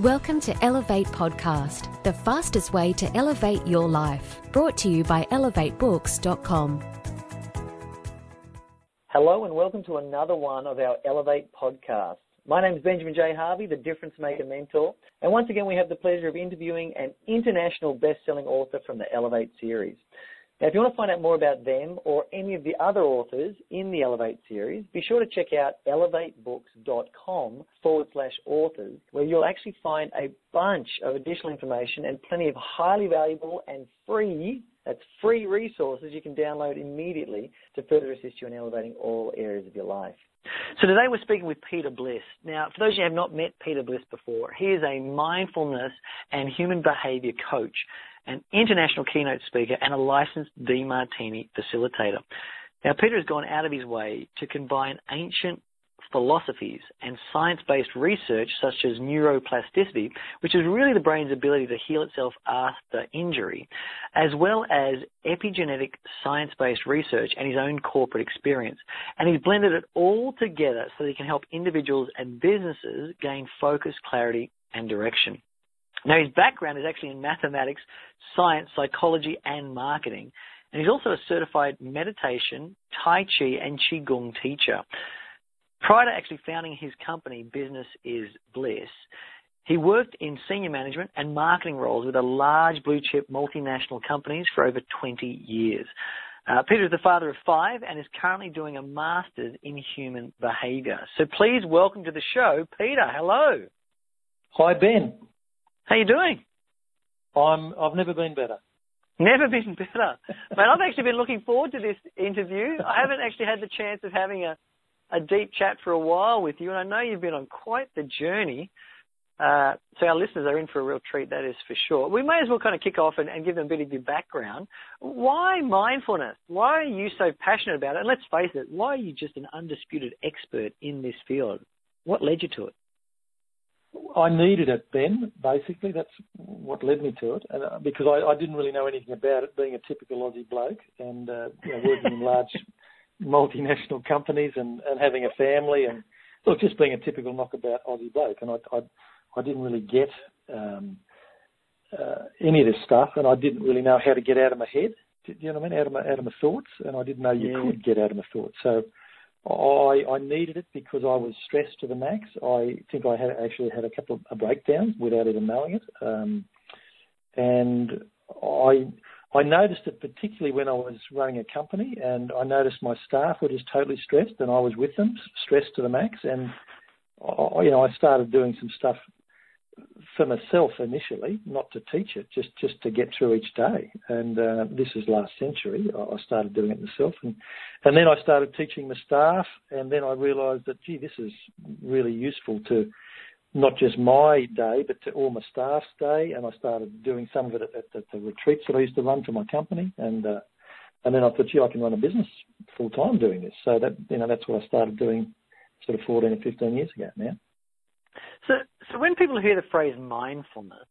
Welcome to Elevate Podcast, the fastest way to elevate your life. Brought to you by elevatebooks.com. Hello, and welcome to another one of our Elevate podcasts. My name is Benjamin J. Harvey, the Difference Maker Mentor, and once again we have the pleasure of interviewing an international best-selling author from the Elevate series. Now, if you want to find out more about them or any of the other authors in the Elevate series, be sure to check out elevatebooks.com forward slash authors, where you'll actually find a bunch of additional information and plenty of highly valuable and free that's free resources you can download immediately to further assist you in elevating all areas of your life. So today we're speaking with Peter Bliss. Now, for those of you who have not met Peter Bliss before, he is a mindfulness and human behavior coach an international keynote speaker, and a licensed Demartini facilitator. Now, Peter has gone out of his way to combine ancient philosophies and science-based research such as neuroplasticity, which is really the brain's ability to heal itself after injury, as well as epigenetic science-based research and his own corporate experience. And he's blended it all together so that he can help individuals and businesses gain focus, clarity, and direction. Now, his background is actually in mathematics, science, psychology, and marketing. And he's also a certified meditation, Tai Chi, and Qigong teacher. Prior to actually founding his company, Business is Bliss, he worked in senior management and marketing roles with a large blue chip multinational companies for over 20 years. Uh, Peter is the father of five and is currently doing a master's in human behavior. So please welcome to the show, Peter. Hello. Hi, Ben. How are you doing? I'm. I've never been better. Never been better. Man, I've actually been looking forward to this interview. I haven't actually had the chance of having a, a deep chat for a while with you, and I know you've been on quite the journey. Uh, so our listeners are in for a real treat, that is for sure. We may as well kind of kick off and, and give them a bit of your background. Why mindfulness? Why are you so passionate about it? And let's face it, why are you just an undisputed expert in this field? What led you to it? I needed it, then, Basically, that's what led me to it, and uh, because I, I, didn't really know anything about it, being a typical Aussie bloke, and uh, you know, working in large multinational companies, and, and having a family, and look, just being a typical knockabout Aussie bloke, and I, I, I didn't really get um, uh, any of this stuff, and I didn't really know how to get out of my head. Do you know what I mean? Out of my out of my thoughts, and I didn't know you yeah. could get out of my thoughts. So I, I needed it because I was stressed to the max. I think I had actually had a couple of breakdowns without even knowing it, um, and I I noticed it particularly when I was running a company, and I noticed my staff were just totally stressed, and I was with them, stressed to the max, and I, you know I started doing some stuff for myself initially, not to teach it, just just to get through each day. And uh, this is last century. I started doing it myself, and and then I started teaching the staff, and then I realised that gee, this is really useful to not just my day, but to all my staff's day. And I started doing some of it at, at, the retreats that I used to run for my company, and uh, and then I thought, gee, I can run a business full time doing this. So that you know that's what I started doing, sort of 14 or 15 years ago now. So, so when people hear the phrase mindfulness,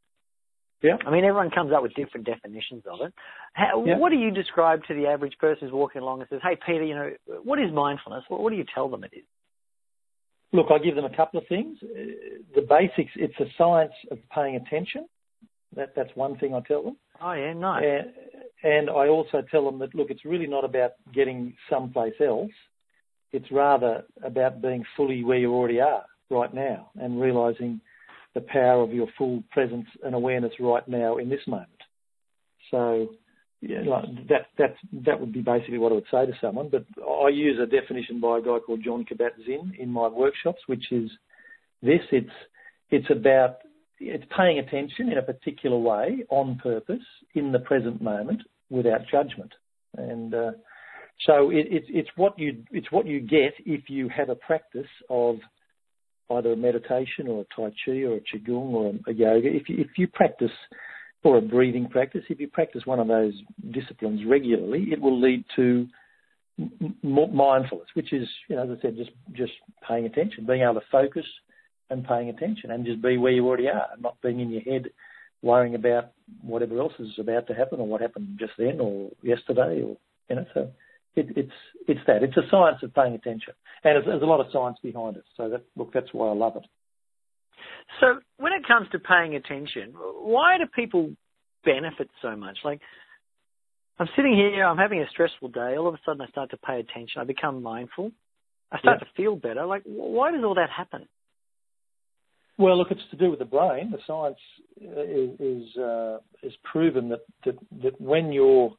yeah. I mean, everyone comes up with different definitions of it. How, yeah. What do you describe to the average person who's walking along and says, "Hey, Peter, you know, what is mindfulness? What, what do you tell them it is?" Look, I give them a couple of things. Uh, the basics, it's a science of paying attention. That, that's one thing I tell them. Oh, yeah, nice. And, and I also tell them that, look, it's really not about getting someplace else. It's rather about being fully where you already are right now and realizing the power of your full presence and awareness right now in this moment. So, yeah, like that that that would be basically what I would say to someone. But I use a definition by a guy called Jon Kabat-Zinn in my workshops, which is this: it's it's about it's paying attention in a particular way on purpose in the present moment without judgment. And uh, so it, it's it's what you it's what you get if you have a practice of either a meditation or a Tai Chi or a Qigong or a yoga, if you, if you practice, or a breathing practice, if you practice one of those disciplines regularly, it will lead to m- mindfulness, which is, you know, as I said, just, just paying attention, being able to focus and paying attention and just be where you already are, not being in your head worrying about whatever else is about to happen or what happened just then or yesterday or, you know, so it's it's that. It's a science of paying attention, and there's, a lot of science behind it. So that look, that's why I love it. So when it comes to paying attention, why do people benefit so much? Like, I'm sitting here, I'm having a stressful day. All of a sudden, I start to pay attention. I become mindful. I start yeah. to feel better. Like, why does all that happen? Well, look, it's to do with the brain. The science uh, is is, uh, is proven that, that that when you're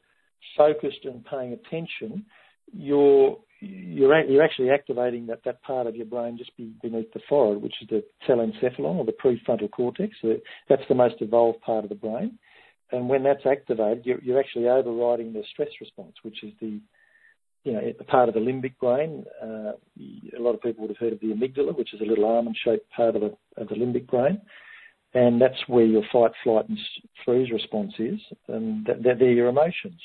focused and paying attention, you're you're you're actually activating that, that part of your brain just beneath the forehead, which is the telencephalon or the prefrontal cortex. So that's the most evolved part of the brain, and when that's activated, you're, you're actually overriding the stress response, which is the you know, a part of the limbic brain. Uh, a lot of people would have heard of the amygdala, which is a little almond-shaped part of the, of the limbic brain. And that's where your fight, flight, and freeze response is. And they're your emotions.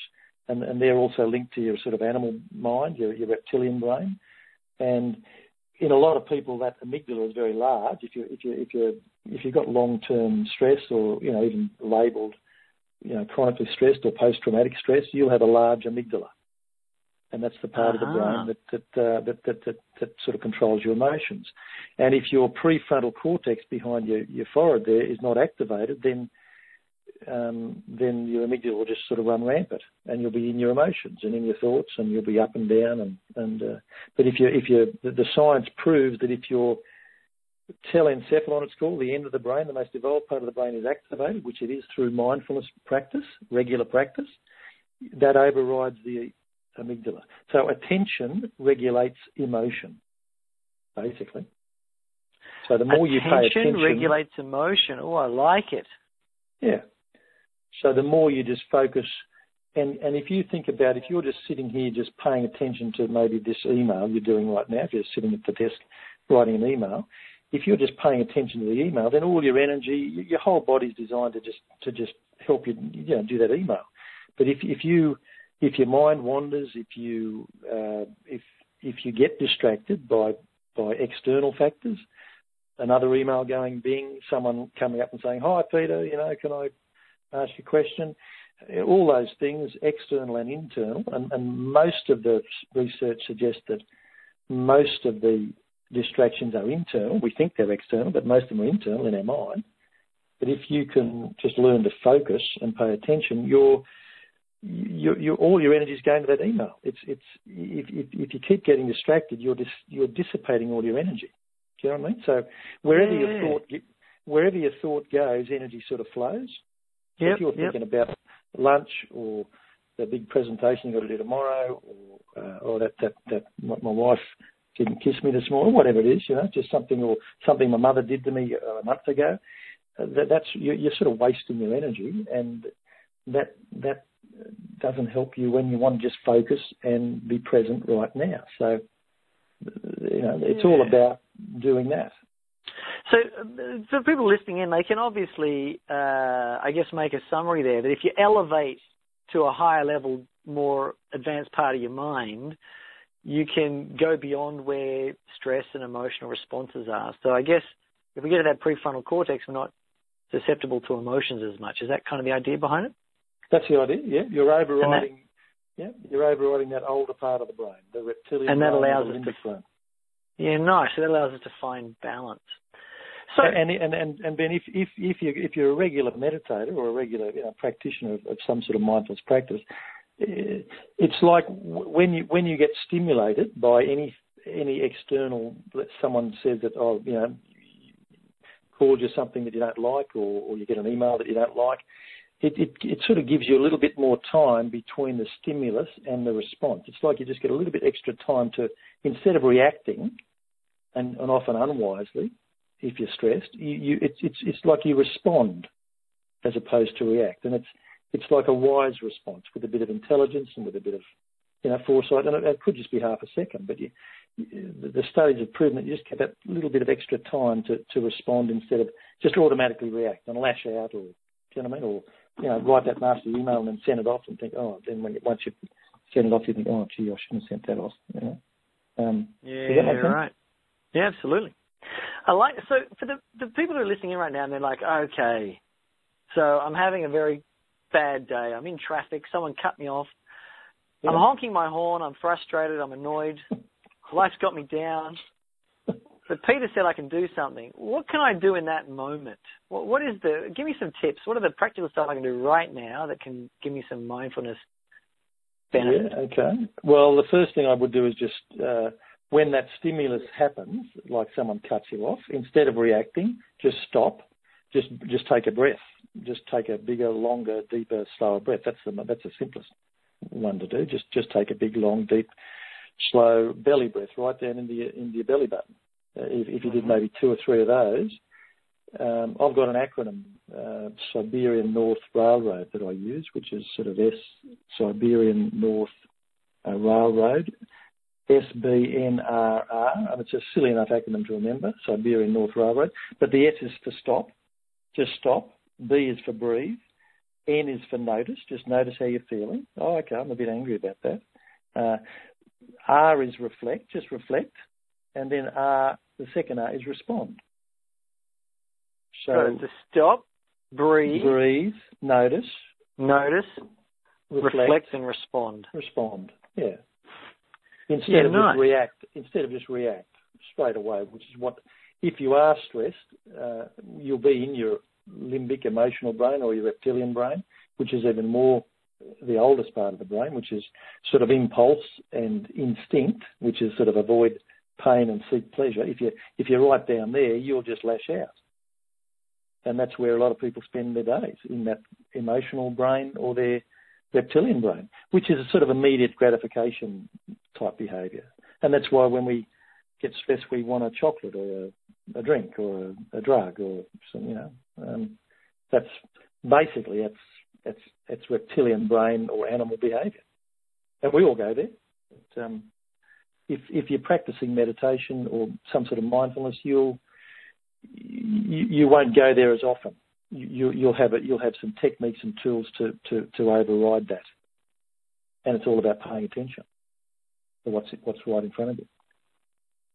And, and they're also linked to your sort of animal mind, your, your reptilian brain. And in a lot of people, that amygdala is very large. If you if you if you if you've got long-term stress or you know even labelled you know chronically stressed or post-traumatic stress, you'll have a large amygdala and that's the part uh-huh. of the brain uh-huh. that that, uh, that, that, that that sort of controls your emotions. And if your prefrontal cortex behind your, your forehead there is not activated, then then your amygdala will just sort of run rampant, and you'll be in your emotions and in your thoughts, and you'll be up and down. And and uh, but if you if you the, the science proves that if your telencephalon, it's called, the end of the brain, the most developed part of the brain is activated, which it is through mindfulness practice, regular practice, that overrides the amygdala. So attention regulates emotion, basically. So the more attention you pay attention, regulates emotion. Oh, I like it. Yeah. So the more you just focus, and and if you think about, if you're just sitting here just paying attention to maybe this email you're doing right now, if you're sitting at the desk writing an email, if you're just paying attention to the email, then all your energy, your whole body's designed to just to just help you, you know, do that email. But if if you if your mind wanders, if you uh, if if you get distracted by by external factors, another email going bing, someone coming up and saying, "Hi, Peter, you know, can I ask you a question?" All those things, external and internal, and, and most of the research suggests that most of the distractions are internal. We think they're external, but most of them are internal in our mind. But if you can just learn to focus and pay attention, you're you, you, all your energy is going to that email. It's, it's, if, if, if you keep getting distracted, you're, dis, you're dissipating all your energy. Do you know what I mean? So wherever yeah. your thought, wherever your thought goes, energy sort of flows. Yep, if you're thinking about lunch or the big presentation you've got to do tomorrow, or, uh, or that, that, that my, my wife didn't kiss me this morning, whatever it is, you know, just something or something my mother did to me a month ago. Uh, that, that's you're, you're sort of wasting your energy, and that that doesn't help you when you want to just focus and be present right now. So, you know, it's yeah. all about doing that. So, for people listening in, they can obviously, uh, I guess, make a summary there that if you elevate to a higher level, more advanced part of your mind, you can go beyond where stress and emotional responses are. So, I guess if we get to that prefrontal cortex, we're not susceptible to emotions as much. Is that kind of the idea behind it? That's the idea. Yeah, you're overriding. That, yeah, you're overriding that older part of the brain, the reptilian and that allows us to. Brain. Yeah, nice. So that allows us to find balance. So and and and, and Ben, if if if you if you're a regular meditator or a regular you know, practitioner of, of some sort of mindfulness practice, it's like when you when you get stimulated by any any external someone says that oh you know called you something that you don't like or, or you get an email that you don't like it, it, it sort of gives you a little bit more time between the stimulus and the response. It's like you just get a little bit extra time to, instead of reacting, and, and often unwisely, if you're stressed, you, you, it's, it's, it's like you respond as opposed to react. And it's, it's like a wise response with a bit of intelligence and with a bit of, you know, foresight. And it, it could just be half a second, but you, the studies have proven that you just get that little bit of extra time to, to respond instead of just automatically react and lash out or, you know what I mean? Or you know, write that nasty email and then send it off and think, oh, then when you, once you send it off, you think, oh, gee, I shouldn't have sent that off. You know? um, yeah, right. Yeah, absolutely. I like so for the the people who are listening in right now, and they're like, okay, so I'm having a very bad day. I'm in traffic. Someone cut me off. Yeah. I'm honking my horn. I'm frustrated. I'm annoyed. Life's got me down. but Peter said I can do something. What can I do in that moment? What, what is the? Give me some tips. What are the practical stuff I can do right now that can give me some mindfulness benefit? Yeah, okay. Well, the first thing I would do is just uh, when that stimulus happens, like someone cuts you off, instead of reacting, just stop. Just just take a breath. Just take a bigger, longer, deeper, slower breath. That's the that's the simplest one to do. Just just take a big, long, deep, slow belly breath right down into your into your belly button. Uh, if, if you did mm-hmm. maybe two or three of those, um, I've got an acronym, uh, Siberian North Railroad, that I use, which is sort of S Siberian North uh, Railroad, SBNRR, and it's a silly enough acronym to remember, Siberian North Railroad. But the S is for stop, just stop. B is for breathe. N is for notice, just notice how you're feeling. Oh, okay, I'm a bit angry about that. Uh, R is reflect, just reflect. And then R, the second R is respond. So to stop, breathe, breathe, notice, notice, reflect, reflect and respond. Respond, yeah. Instead yeah, of just react, instead of just react straight away, which is what, if you are stressed, uh, you'll be in your limbic emotional brain or your reptilian brain, which is even more the oldest part of the brain, which is sort of impulse and instinct, which is sort of avoid pain and seek pleasure. If you if you're right down there, you'll just lash out and that's where a lot of people spend their days in that emotional brain or their reptilian brain, which is a sort of immediate gratification type behaviour. And that's why when we get stressed, we want a chocolate or a, a drink or a, a, drug or some, you know, um, that's basically that's that's that's reptilian brain or animal behaviour, and we all go there. But, um, if if you're practicing meditation or some sort of mindfulness, you'll you, you won't go there as often. You, you'll have it. You'll have some techniques and tools to, to, to override that, and it's all about paying attention to what's what's right in front of you.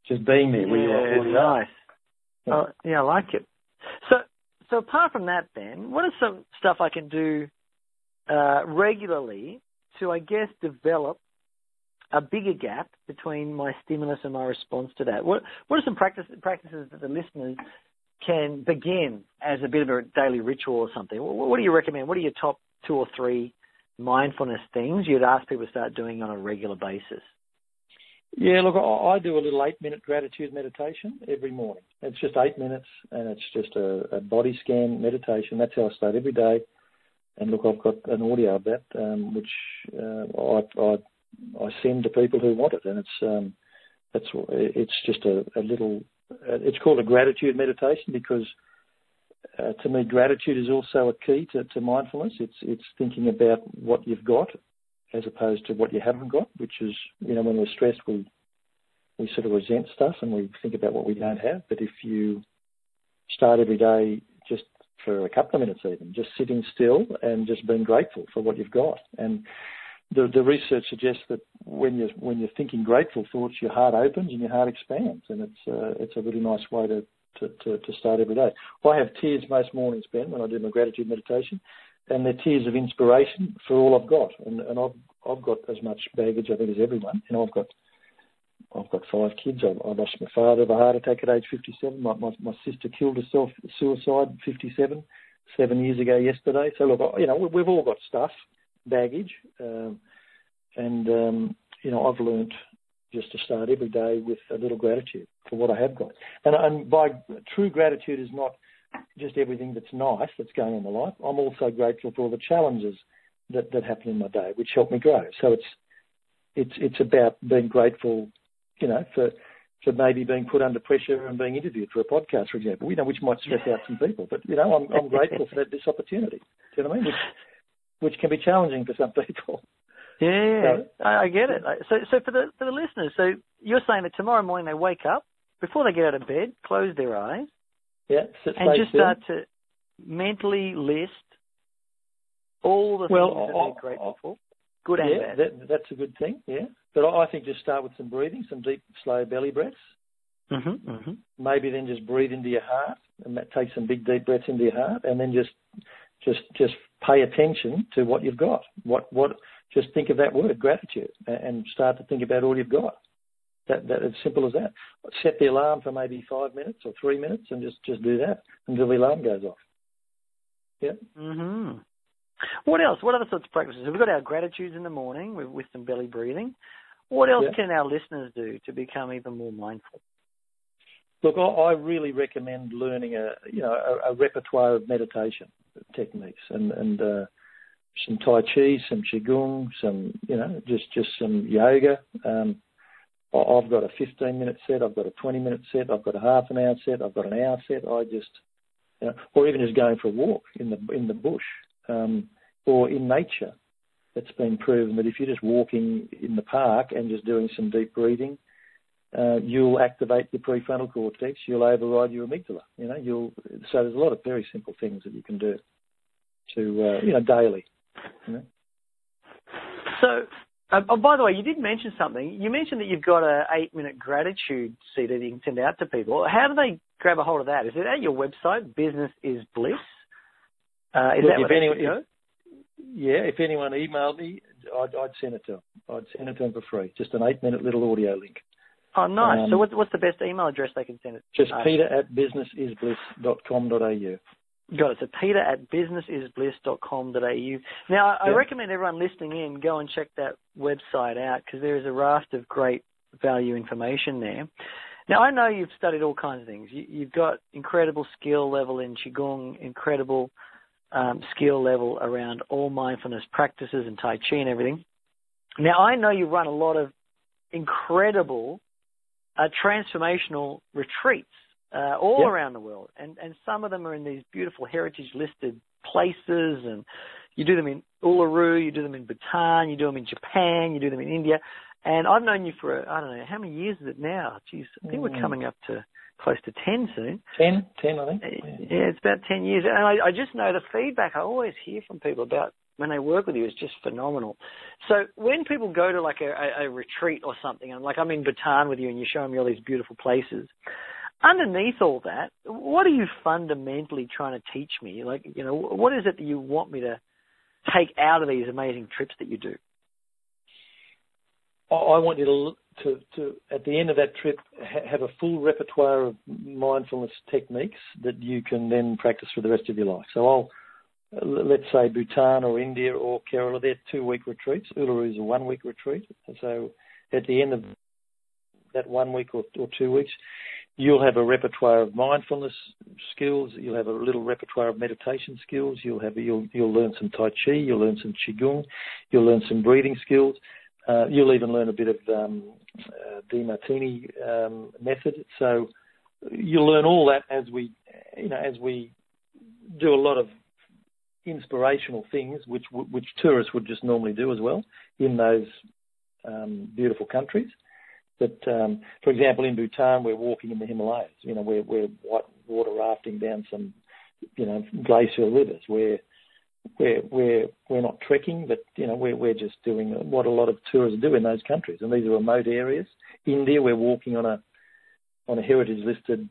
Just being there where yeah, you are. Nice. Yeah. Oh, yeah, I like it. So, so apart from that, Ben, are some stuff I can do uh, regularly to, I guess, develop a bigger gap between my stimulus and my response to that. What what are some practice, practices that the listeners can begin as a bit of a daily ritual or something? What, what do you recommend? What are your top two or three mindfulness things you'd ask people to start doing on a regular basis? Yeah, look, I do a little eight minute gratitude meditation every morning. It's just eight minutes and it's just a, a body scan meditation. That's how I start every day. And look, I've got an audio of that, um, which uh, I, I I send to people who want it, and it's um, that's it's just a, a little. It's called a gratitude meditation because uh, to me, gratitude is also a key to, to mindfulness. It's it's thinking about what you've got as opposed to what you haven't got, which is you know when we're stressed we we sort of resent stuff and we think about what we don't have. But if you start every day just for a couple of minutes even, just sitting still and just being grateful for what you've got. And the, the research suggests that when you're when you're thinking grateful thoughts, your heart opens and your heart expands, and it's uh, it's a really nice way to, to, to, to start every day. I have tears most mornings, Ben, when I do my gratitude meditation, and they're tears of inspiration for all I've got, and, and I've I've got as much baggage I think as everyone. You know, I've got I've got five kids. I, I lost my father of a heart attack at age 57. My, my, my sister killed herself, suicide, 57, seven years ago yesterday. So look, you know, we've all got stuff baggage. Um, and, um, you know, I've learnt just to start every day with a little gratitude for what I have got. And, and by true gratitude is not just everything that's nice that's going on in my life. I'm also grateful for all the challenges that, that happen in my day, which help me grow. So it's, it's, it's about being grateful, you know, for, for maybe being put under pressure and being interviewed for a podcast, for example, you know, which might stress out some people. But, you know, I'm, I'm grateful for that, this opportunity. Do you know what I mean? Which, which can be challenging for some people. Yeah, so, I, I get it. So, so for the for the listeners, so you're saying that tomorrow morning they wake up before they get out of bed, close their eyes, yeah, and just start to mentally list all the well, things that they're grateful for, good and yeah, bad. That, that's a good thing. Yeah, but I think just start with some breathing, some deep, slow belly breaths. Mm-hmm, mm-hmm. Maybe then just breathe into your heart and that, take some big deep breaths into your heart, and then just just just pay attention to what you've got. What what just think of that word gratitude and start to think about all you've got. That, that as simple as that. Set the alarm for maybe five minutes or three minutes, and just just do that until the alarm goes off. Yeah. Mhm. What else? What other sorts of practices? We've got our gratitudes in the morning with, with some belly breathing. What else Yeah. can our listeners do to become even more mindful? Look, I, really recommend learning a you know a, a repertoire of meditation techniques and and uh, some Tai Chi, some Qigong, some you know just just some yoga. Um, I've got a 15 minute set, I've got a 20 minute set, I've got a half an hour set, I've got an hour set. I just you know, or even just going for a walk in the in the bush um, or in nature. It's been proven that if you're just walking in the park and just doing some deep breathing, uh, you'll activate your prefrontal cortex. You'll override your amygdala. You know, you'll. So there's a lot of very simple things that you can do to uh, you know daily. You know. So, uh, oh, by the way, you did mention something. You mentioned that you've got a eight-minute gratitude sheet that you can send out to people. How do they grab a hold of that? Is it at your website, Business is Bliss? Uh, is Look, that if anyone- go? Yeah, if anyone emailed me, I'd, I'd send it to them. I'd send it to them for free. Just an eight-minute little audio link. Oh, nice. um, so, what's, what's the best email address they can send it? Just Peter at businessisbliss.com.au. Got it. So Peter at businessisbliss.com.au. Now, I I Yeah. recommend everyone listening in go and check that website out because there is a raft of great value information there. Now, I know you've studied all kinds of things. You, you've got incredible skill level in Qigong, incredible um, skill level around all mindfulness practices and Tai Chi and everything. Now, I know you run a lot of incredible uh, transformational retreats uh, all Yep. around the world, and and some of them are in these beautiful heritage listed places, and you do them in Uluru, you do them in Bhutan, you do them in Japan, you do them in India, and I've known you for I don't know how many years is it now? Geez, I think we're Mm. coming up to close to ten soon. Ten, ten, I think. Yeah, it's about 10 years. And I, I just know the feedback I always hear from people about when they work with you is just phenomenal. So when people go to like a, a, a retreat or something, and like I'm in Bhutan with you and you're showing me all these beautiful places, underneath all that, what are you fundamentally trying to teach me? Like, you know, what is it that you want me to take out of these amazing trips that you do? I want you to, to, to at the end of that trip, ha- have a full repertoire of mindfulness techniques that you can then practice for the rest of your life. So I'll, let's say Bhutan or India or Kerala, they're two-week retreats. Uluru is a one-week retreat. So at the end of that one week or, or two weeks, you'll have a repertoire of mindfulness skills. You'll have a little repertoire of meditation skills. You'll have you'll you'll learn some Tai Chi. You'll learn some Qigong. You'll learn some breathing skills. Uh, you'll even learn a bit of um, uh, Demartini um, method. So you'll learn all that as we, you know, as we do a lot of inspirational things, which which tourists would just normally do as well in those um, beautiful countries. But um, for example, in Bhutan, we're walking in the Himalayas. You know, we're white water rafting down some, you know, glacial rivers. We're not trekking, but you know, we're we're just doing what a lot of tourists do in those countries, and these are remote areas. India, we're walking on a on a heritage listed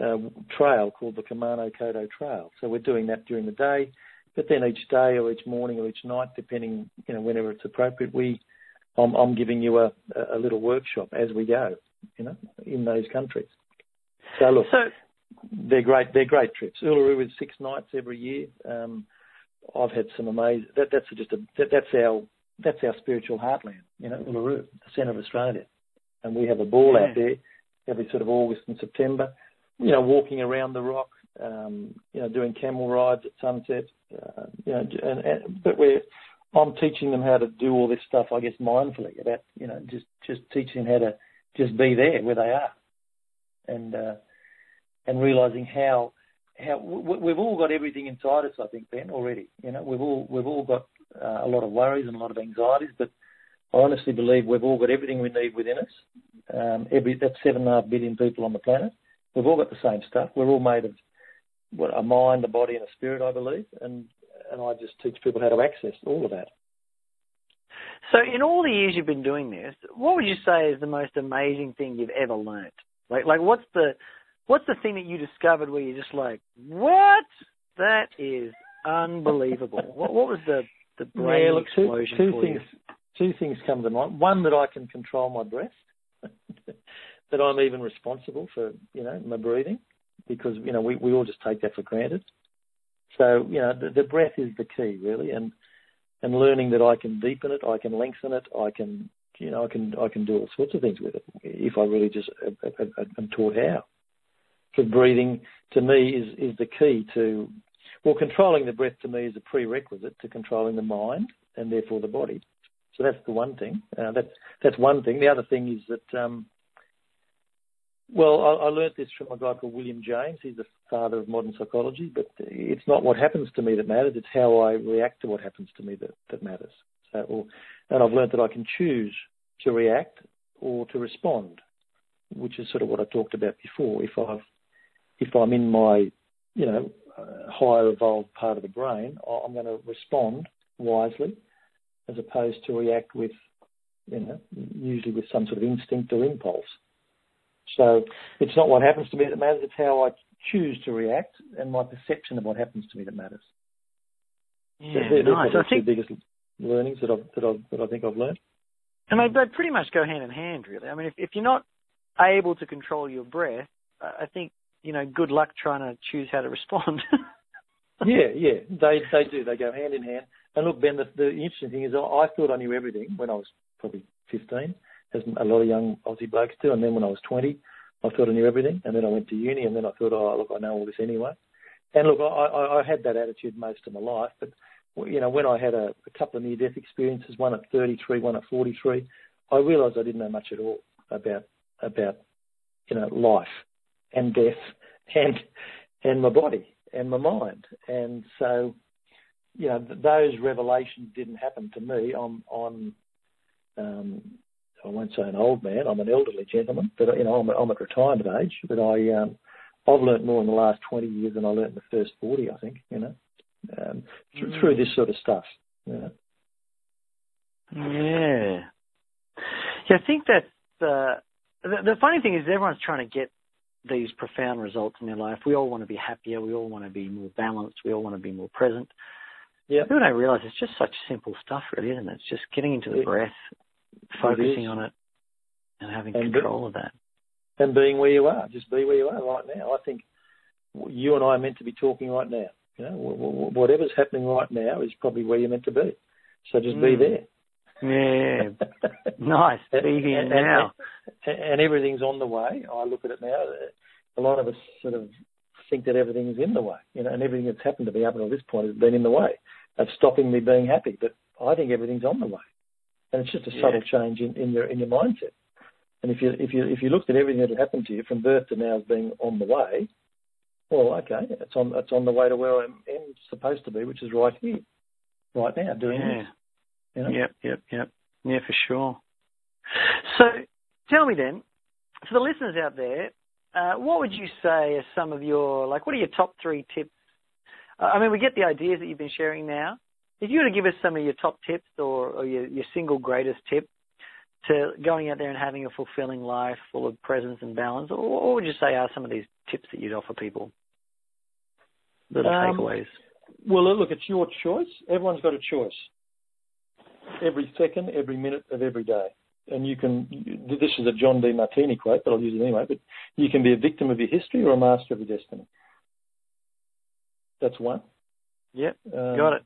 uh, trail called the Kumano Kodo Trail. So we're doing that during the day, but then each day or each morning or each night, depending you know whenever it's appropriate, we I'm, I'm giving you a, a little workshop as we go, you know, in those countries. So look, So, they're great. They're great trips. Uluru is six nights every year. Um, I've had some amazing. That, that's just a. That, that's our. That's our spiritual heartland. You know, Uluru, the centre of Australia, and we have a ball out there every sort of August and September. You know, walking around the rock. Um, you know, doing camel rides at sunset. Uh, you know, and, and but we're. I'm teaching them how to do all this stuff. I guess mindfully about you know just just teaching them how to just be there where they are, and uh, and realizing how how we've all got everything inside us. I think Ben already. You know, we've all we've all got uh, a lot of worries and a lot of anxieties, but I honestly believe we've all got everything we need within us. Um, every that's seven and a half billion people on the planet. We've all got the same stuff. We're all made of what a mind, a body, and a spirit. I believe, and and I just teach people how to access all of that. so in all the years you've been doing this, what would you say is the most amazing thing you've ever learnt? Like, like what's the what's the thing that you discovered where you're just like, what? That is unbelievable. what, what was the the brain yeah, look, two, explosion two for things. Two things come to mind. One that I can control my breath. that I'm even responsible for, you know, my breathing because, you know, we, we all just take that for granted. So, you know, the, the breath is the key really and, and learning that I can deepen it, I can lengthen it, I can, you know, I can, I can do all sorts of things with it if I really just am taught how. Because breathing to me is, is the key to, well, controlling the breath to me is a prerequisite to controlling the mind and therefore the body. So that's the one thing. Uh, that's that's one thing. The other thing is that um, well, I, I learnt this from a guy called William James. He's the father of modern psychology. But it's not what happens to me that matters. It's how I react to what happens to me that, that matters. So, or, and I've learnt that I can choose to react or to respond, which is sort of what I talked about before. If I've, if I'm in my, you know, higher evolved part of the brain, I'm going to respond wisely, as opposed to react with, you know, usually with some sort of instinct or impulse. So it's not what happens to me that matters, it's how I choose to react and my perception of what happens to me that matters. Yeah, they're, they're nice. the two biggest learnings that, I've, that, I've, that I think I've learned. And they, they pretty much go hand in hand, really. I mean, if, if you're not able to control your breath, I think, you know, good luck trying to choose how to respond. yeah, yeah, they they do. They go hand in hand. And look, Ben, the, the interesting thing is, I, I thought I knew everything when I was probably 15, as a lot of young Aussie blokes do. And then when I was 20, I thought I knew everything. And then I went to uni, and then I thought, oh, look, I know all this anyway. And look, I, I, I had that attitude most of my life, but you know, when I had a, a couple of near-death experiences, one at 33, one at 43, I realised I didn't know much at all about about you know life and death and and my body and my mind. And so, you know, those revelations didn't happen to me. I'm I'm um, I won't say an old man. I'm an elderly gentleman, but you know, I'm, I'm at retirement age. But I, um, I've learnt more in the last 20 years than I learnt in the first 40. I think, you know, um, th- mm. through this sort of stuff. You know. Yeah. Yeah, I think that uh, the, the funny thing is everyone's trying to get these profound results in their life. We all want to be happier. We all want to be more balanced. We all want to be more present. Yeah. People don't realise it's just such simple stuff, really, isn't it? It's just getting into the it, breath, focusing on it and having and control be, of that. And being where you are, just be where you are right now. I think you and I are meant to be talking right now. You know, whatever's happening right now is probably where you're meant to be. So just mm. be there. Yeah, nice. Be here and, now. And, and everything's on the way. I look at it now. A lot of us sort of think that everything's in the way, you know, and everything that's happened to me up until this point has been in the way of stopping me being happy. But I think everything's on the way and it's just a subtle change in, in your in your mindset. And if you if you if you looked at everything that had happened to you from birth to now as being on the way, well, okay, it's on it's on the way to where I'm, I'm supposed to be, which is right here, right now, doing yeah. this. You know? Yep, yep, yep. Yeah, for sure. So, tell me then, for the listeners out there, uh, what would you say are some of your like? What are your top three tips? Uh, I mean, we get the ideas that you've been sharing now, if you were to give us some of your top tips or, or your, your single greatest tip to going out there and having a fulfilling life full of presence and balance, what would you say are some of these tips that you'd offer people? Little um, takeaways. Well, look, it's your choice. Everyone's got a choice. Every second, every minute of every day. And you can, this is a John Demartini quote, but I'll use it anyway, but you can be a victim of your history or a master of your destiny. That's one. Yep, um, got it.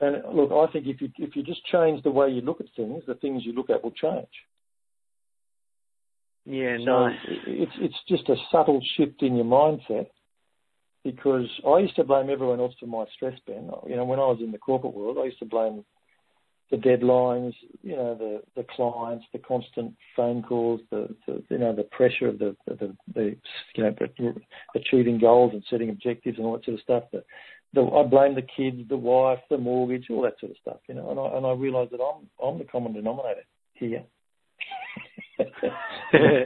And look, I think if you if you just change the way you look at things, the things you look at will change. Yeah, so nice. It's it's just a subtle shift in your mindset. Because I used to blame everyone else for my stress, Ben. You know, when I was in the corporate world, I used to blame the deadlines, you know, the the clients, the constant phone calls, the, the you know the pressure of the the, the you know the, achieving goals and setting objectives and all that sort of stuff. The the, I blame the kids, the wife, the mortgage, all that sort of stuff, you know. And I and I realise that I'm I'm the common denominator here.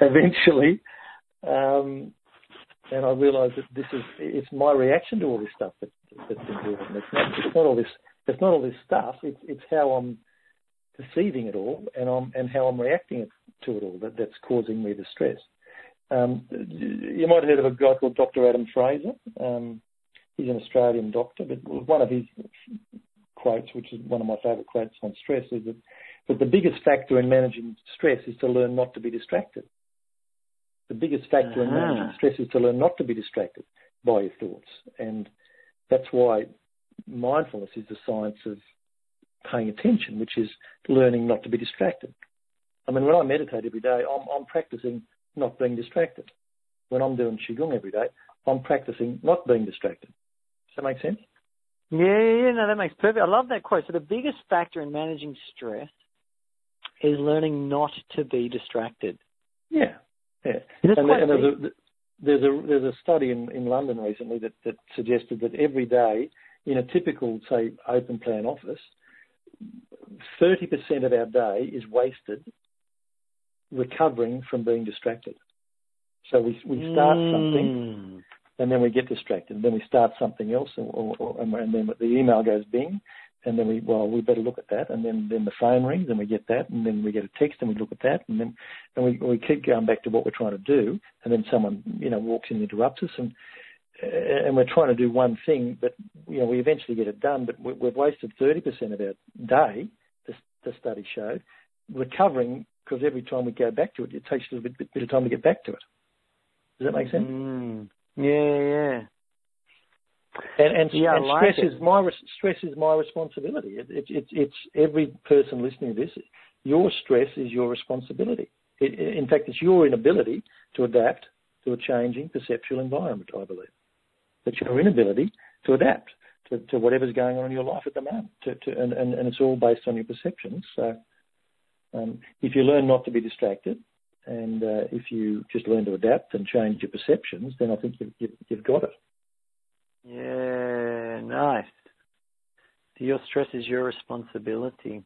Eventually, um, and I realise that this is it's my reaction to all this stuff that, that's important. It's not it's not all this it's not all this stuff. It's it's how I'm perceiving it all and I'm and how I'm reacting to it all that, that's causing me the stress. Um, you might have heard of a guy called Dr. Adam Fraser. Um, he's an Australian doctor, but one of his quotes, which is one of my favourite quotes on stress, is that But the biggest factor in managing stress is to learn not to be distracted. The biggest factor uh-huh. in managing stress is to learn not to be distracted by your thoughts. And that's why mindfulness is the science of paying attention, which is learning not to be distracted. I mean, when I meditate every day, I'm, I'm practicing not being distracted. When I'm doing Qigong every day, I'm practicing not being distracted. Does that make sense? Yeah, yeah, yeah, no, that makes perfect. I love that quote. So the biggest factor in managing stress is learning not to be distracted. Yeah, yeah. And, and there's, a, there's a there's a study in, in London recently that, that suggested that every day in a typical, say, open plan office, 30% of our day is wasted recovering from being distracted. So we we start mm. something and then we get distracted. And Then we start something else, or, or, and then the email goes bing, and then we well we better look at that, and then then the phone rings, and we get that, and then we get a text, and we look at that, and then and we we keep going back to what we're trying to do, and then someone you know walks in and interrupts us, and and we're trying to do one thing, but you know we eventually get it done, but we've wasted 30% of our day, the, the study showed, recovering because every time we go back to it, it takes a little bit, bit of time to get back to it. Does that make sense? Mm. Yeah, yeah. And, and, yeah, and like stress it. is my stress is my responsibility. It, it, it, it's every person listening to this. Your stress is your responsibility. in fact, it's your inability to adapt to a changing perceptual environment. I believe it's your inability to adapt to, to whatever's going on in your life at the moment. To, to, and, and, and it's all based on your perceptions. So, um, if you learn not to be distracted, and uh, if you just learn to adapt and change your perceptions, then I think you've, you've, you've got it. Yeah, nice. Your stress is your responsibility.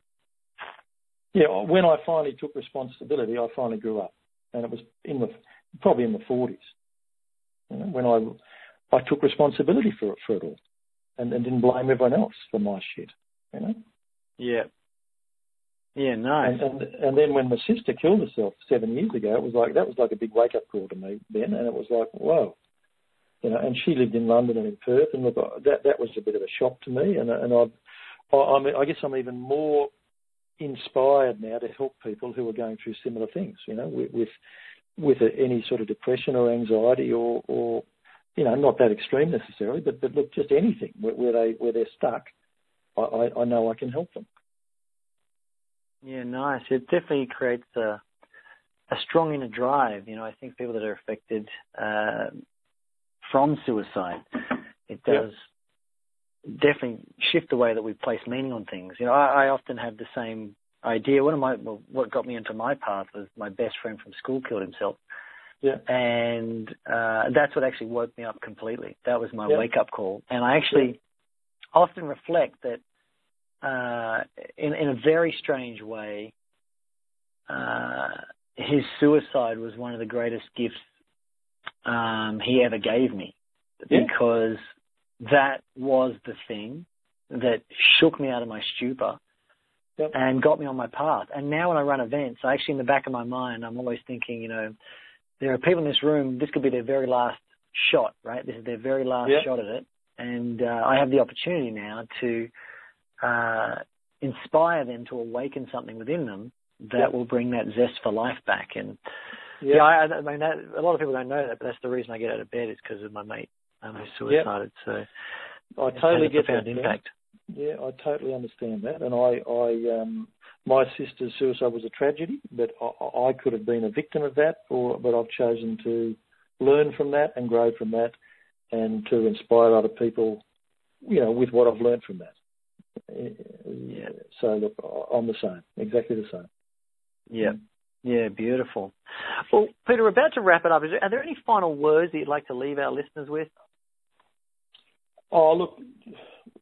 Yeah, when I finally took responsibility, I finally grew up, and it was in the probably in the forties. You know, when I I took responsibility for it for it all, and, and didn't blame everyone else for my shit. You know. Yeah. Yeah, nice. And, and, and then when my sister killed herself seven years ago, it was like that was like a big wake up call to me then, and it was like, whoa, you know. And she lived in London and in Perth, and look, that that was a bit of a shock to me. And and I've, I, I'm, I guess I'm even more inspired now to help people who are going through similar things, you know, with with, with any sort of depression or anxiety or or you know, not that extreme necessarily, but but look, just anything where, where they where they're stuck. I, I, I know I can help them. Yeah, nice. It definitely creates a a strong inner drive. You know, I think people that are affected uh, from suicide, it does definitely shift the way that we place meaning on things. You know, I, I often have the same idea. One of my well, what got me into my path was my best friend from school killed himself. Yeah. And uh, that's what actually woke me up completely. That was my yeah. wake up call. And I actually yeah. often reflect that uh, in, in a very strange way, uh, his suicide was one of the greatest gifts um, he ever gave me because that was the thing that shook me out of my stupor yep. and got me on my path. And now when I run events, I actually in the back of my mind, I'm always thinking, you know, there are people in this room, this could be their very last shot, right? This is their very last yep. shot at it. And uh, I have the opportunity now to uh, inspire them to awaken something within them that yep. will bring that zest for life back. And yep. yeah, I, I mean, that, a lot of people don't know that, but that's the reason I get out of bed is because of my mate um, who suicided. So I totally get that impact. Yeah, I totally understand that, and I, I, um, my sister's suicide was a tragedy, but I, I could have been a victim of that, or but I've chosen to learn from that and grow from that, and to inspire other people, you know, with what I've learned from that. Yeah. So look, I'm the same, exactly the same. Yeah. Yeah, beautiful. Well, Peter, we're about to wrap it up. There, are there any final words that you'd like to leave our listeners with? Oh, look,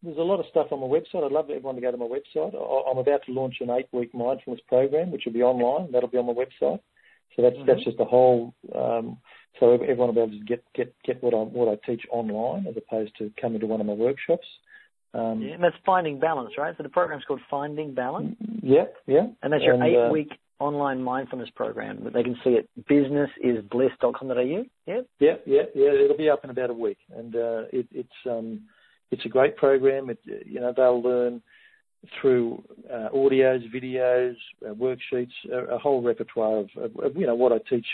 there's a lot of stuff on my website. I'd love everyone to go to my website. I'm about to launch an eight-week mindfulness program, which will be online. That'll be on my website. So that's mm-hmm. that's just a whole. Um, so everyone will be able to get get get what I what I teach online as opposed to coming to one of my workshops. Um, yeah, and that's finding balance, right? So the program's called Finding Balance. Yeah, yeah. And that's your and, uh, eight-week uh, online mindfulness program. They can see it businessisbliss.com.au. Yeah. Yeah, yeah, yeah. It'll be up in about a week, and uh, it, it's um, it's a great program. It, you know, they'll learn through uh, audios, videos, uh, worksheets, a, a, whole repertoire of, of, of, you know what I teach,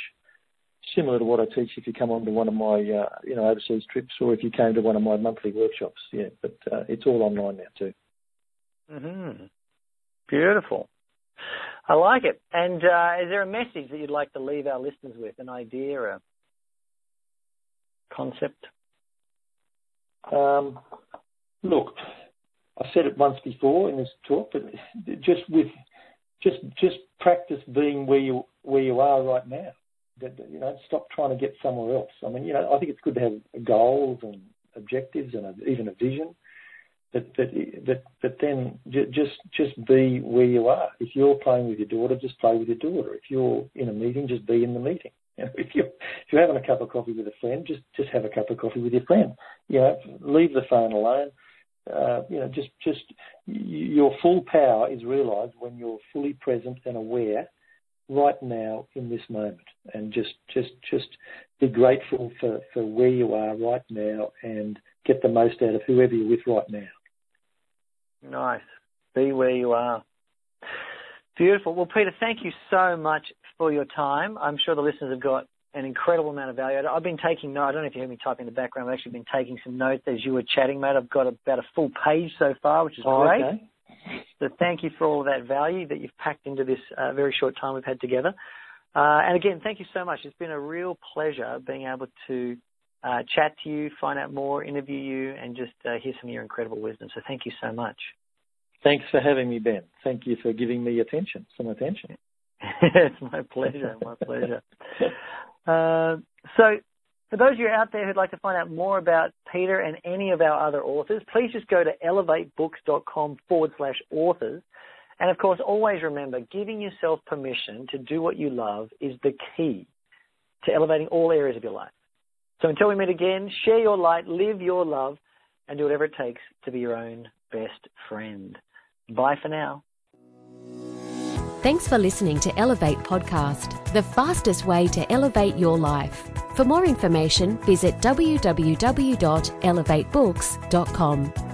similar to what I teach if you come on to one of my uh, you know overseas trips or if you came to one of my monthly workshops. Yeah, but uh, it's all online now too. Mm-hmm. Beautiful. I like it. And uh, is there a message that you'd like to leave our listeners with? An idea, a concept? Um, look, I said it once before in this talk, but just with just just practice being where you where you are right now. You know, stop trying to get somewhere else. I mean, you know, I think it's good to have goals and objectives and a, even a vision, but but but but then just just be where you are. If you're playing with your daughter, just play with your daughter. If you're in a meeting, just be in the meeting. You know, if you're if you're having a cup of coffee with a friend, just just have a cup of coffee with your friend. You know, leave the phone alone. Uh, you know, just just your full power is realised when you're fully present and aware right now in this moment, and just just just be grateful for for where you are right now, and get the most out of whoever you're with right now. Nice. Be where you are. Beautiful. Well, Peter, thank you so much for your time. I'm sure the listeners have got an incredible amount of value. I've been taking notes. I don't know if you heard me typing in the background. I've actually been taking some notes as you were chatting, mate. I've got about a full page so far, which is oh, great. Okay. So thank you for all that value that you've packed into this uh, very short time we've had together. Uh, and again, thank you so much. It's been a real pleasure being able to uh, chat to you, find out more, interview you, and just uh, hear some of your incredible wisdom. So thank you so much. Thanks for having me, Ben. Thank you for giving me attention, some attention. it's my pleasure. My pleasure. Uh, so, for those of you out there who'd like to find out more about Peter and any of our other authors, please just go to elevatebooks.com forward slash authors. And of course, always remember giving yourself permission to do what you love is the key to elevating all areas of your life. So until we meet again, share your light, live your love, and do whatever it takes to be your own best friend. Bye for now. Thanks for listening to Elevate Podcast, the fastest way to elevate your life. For more information, visit www.elevatebooks.com.